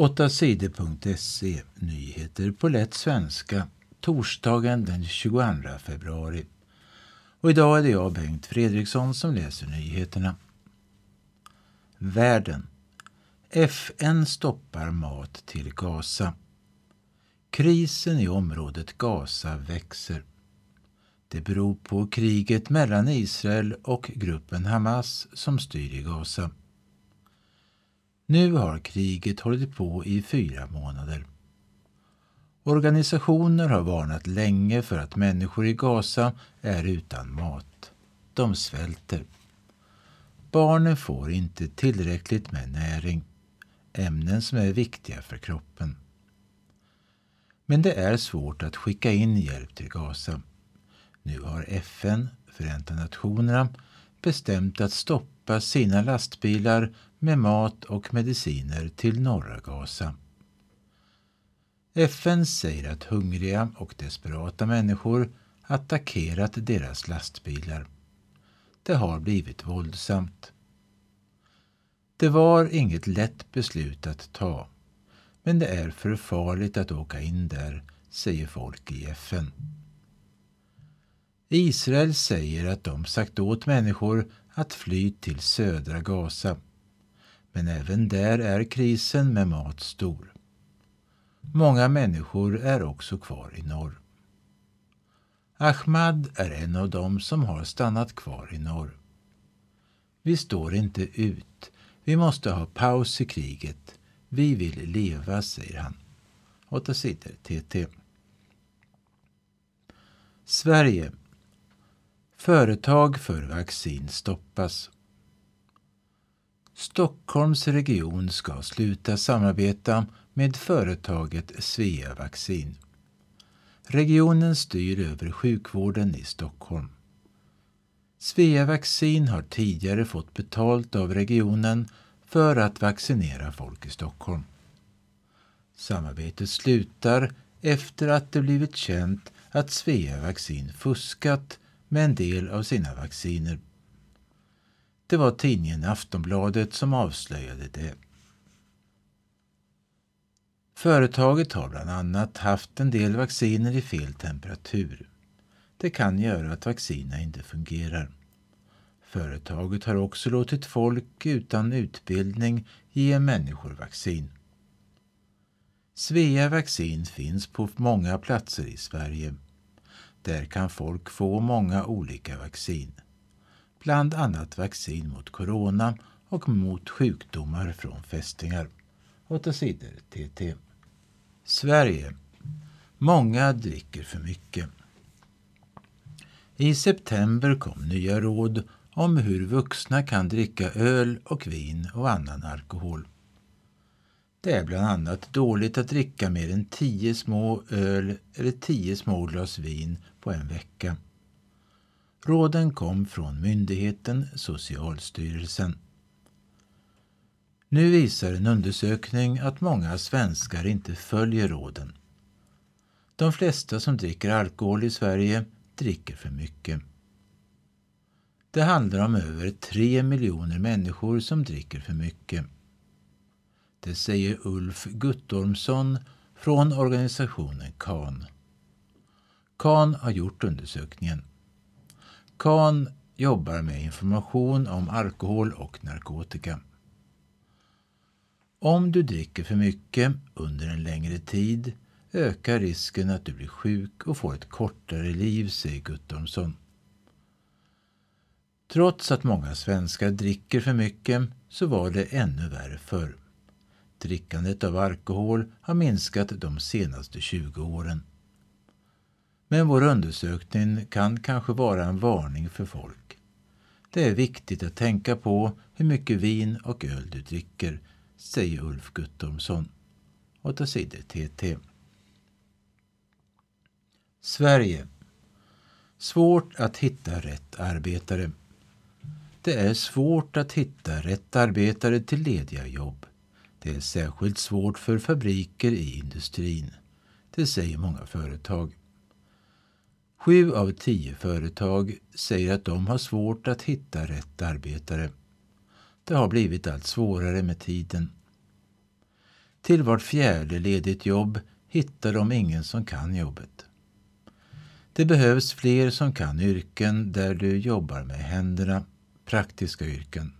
8 sidor.se Nyheter på lätt svenska torsdagen den 22 februari. Och idag är det jag, Bengt Fredriksson, som läser nyheterna. Världen. FN stoppar mat till Gaza. Krisen i området Gaza växer. Det beror på kriget mellan Israel och gruppen Hamas som styr i Gaza. Nu har kriget hållit på i fyra månader. Organisationer har varnat länge för att människor i Gaza är utan mat. De svälter. Barnen får inte tillräckligt med näring, ämnen som är viktiga för kroppen. Men det är svårt att skicka in hjälp till Gaza. Nu har FN, Förenta Nationerna, bestämt att stoppa sina lastbilar med mat och mediciner till norra Gaza. FN säger att hungriga och desperata människor attackerat deras lastbilar. Det har blivit våldsamt. Det var inget lätt beslut att ta, men det är för farligt att åka in där, säger folk i FN. Israel säger att de sagt åt människor att fly till södra Gaza. Men även där är krisen med mat stor. Många människor är också kvar i norr. Ahmad är en av dem som har stannat kvar i norr. Vi står inte ut. Vi måste ha paus i kriget. Vi vill leva, säger han. 8 sidor TT. Sverige Företag för vaccin stoppas. Stockholms region ska sluta samarbeta med företaget Svea Vaccin. Regionen styr över sjukvården i Stockholm. Svea Vaccin har tidigare fått betalt av regionen för att vaccinera folk i Stockholm. Samarbetet slutar efter att det blivit känt att Svea Vaccin fuskat med en del av sina vacciner. Det var tidningen Aftonbladet som avslöjade det. Företaget har bland annat haft en del vacciner i fel temperatur. Det kan göra att vaccinerna inte fungerar. Företaget har också låtit folk utan utbildning ge människor vaccin. Svea vaccin finns på många platser i Sverige. Där kan folk få många olika vaccin. Bland annat vaccin mot corona och mot sjukdomar från fästingar. 8 sidor TT. Sverige. Många dricker för mycket. I september kom nya råd om hur vuxna kan dricka öl och vin och annan alkohol. Det är bland annat dåligt att dricka mer än tio små öl eller tio små glas vin på en vecka. Råden kom från myndigheten Socialstyrelsen. Nu visar en undersökning att många svenskar inte följer råden. De flesta som dricker alkohol i Sverige dricker för mycket. Det handlar om över tre miljoner människor som dricker för mycket. Det säger Ulf Guttormsson från organisationen KAN. KAN har gjort undersökningen. KAN jobbar med information om alkohol och narkotika. Om du dricker för mycket under en längre tid ökar risken att du blir sjuk och får ett kortare liv, säger Guttormsson. Trots att många svenskar dricker för mycket så var det ännu värre förr. Drickandet av alkohol har minskat de senaste 20 åren. Men vår undersökning kan kanske vara en varning för folk. Det är viktigt att tänka på hur mycket vin och öl du dricker, säger Ulf Guttormsson. 8 sidor TT. Sverige. Svårt att hitta rätt arbetare. Det är svårt att hitta rätt arbetare till lediga jobb. Det är särskilt svårt för fabriker i industrin. Det säger många företag. Sju av tio företag säger att de har svårt att hitta rätt arbetare. Det har blivit allt svårare med tiden. Till vart fjärde ledigt jobb hittar de ingen som kan jobbet. Det behövs fler som kan yrken där du jobbar med händerna, praktiska yrken.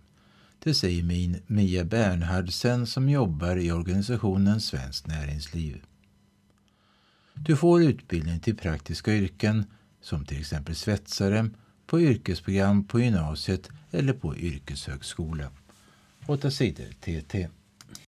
Det säger min Mia Bernhardsen som jobbar i organisationen Svenskt Näringsliv. Du får utbildning till praktiska yrken som till exempel svetsare på yrkesprogram på gymnasiet eller på yrkeshögskola. 8 sidor TT.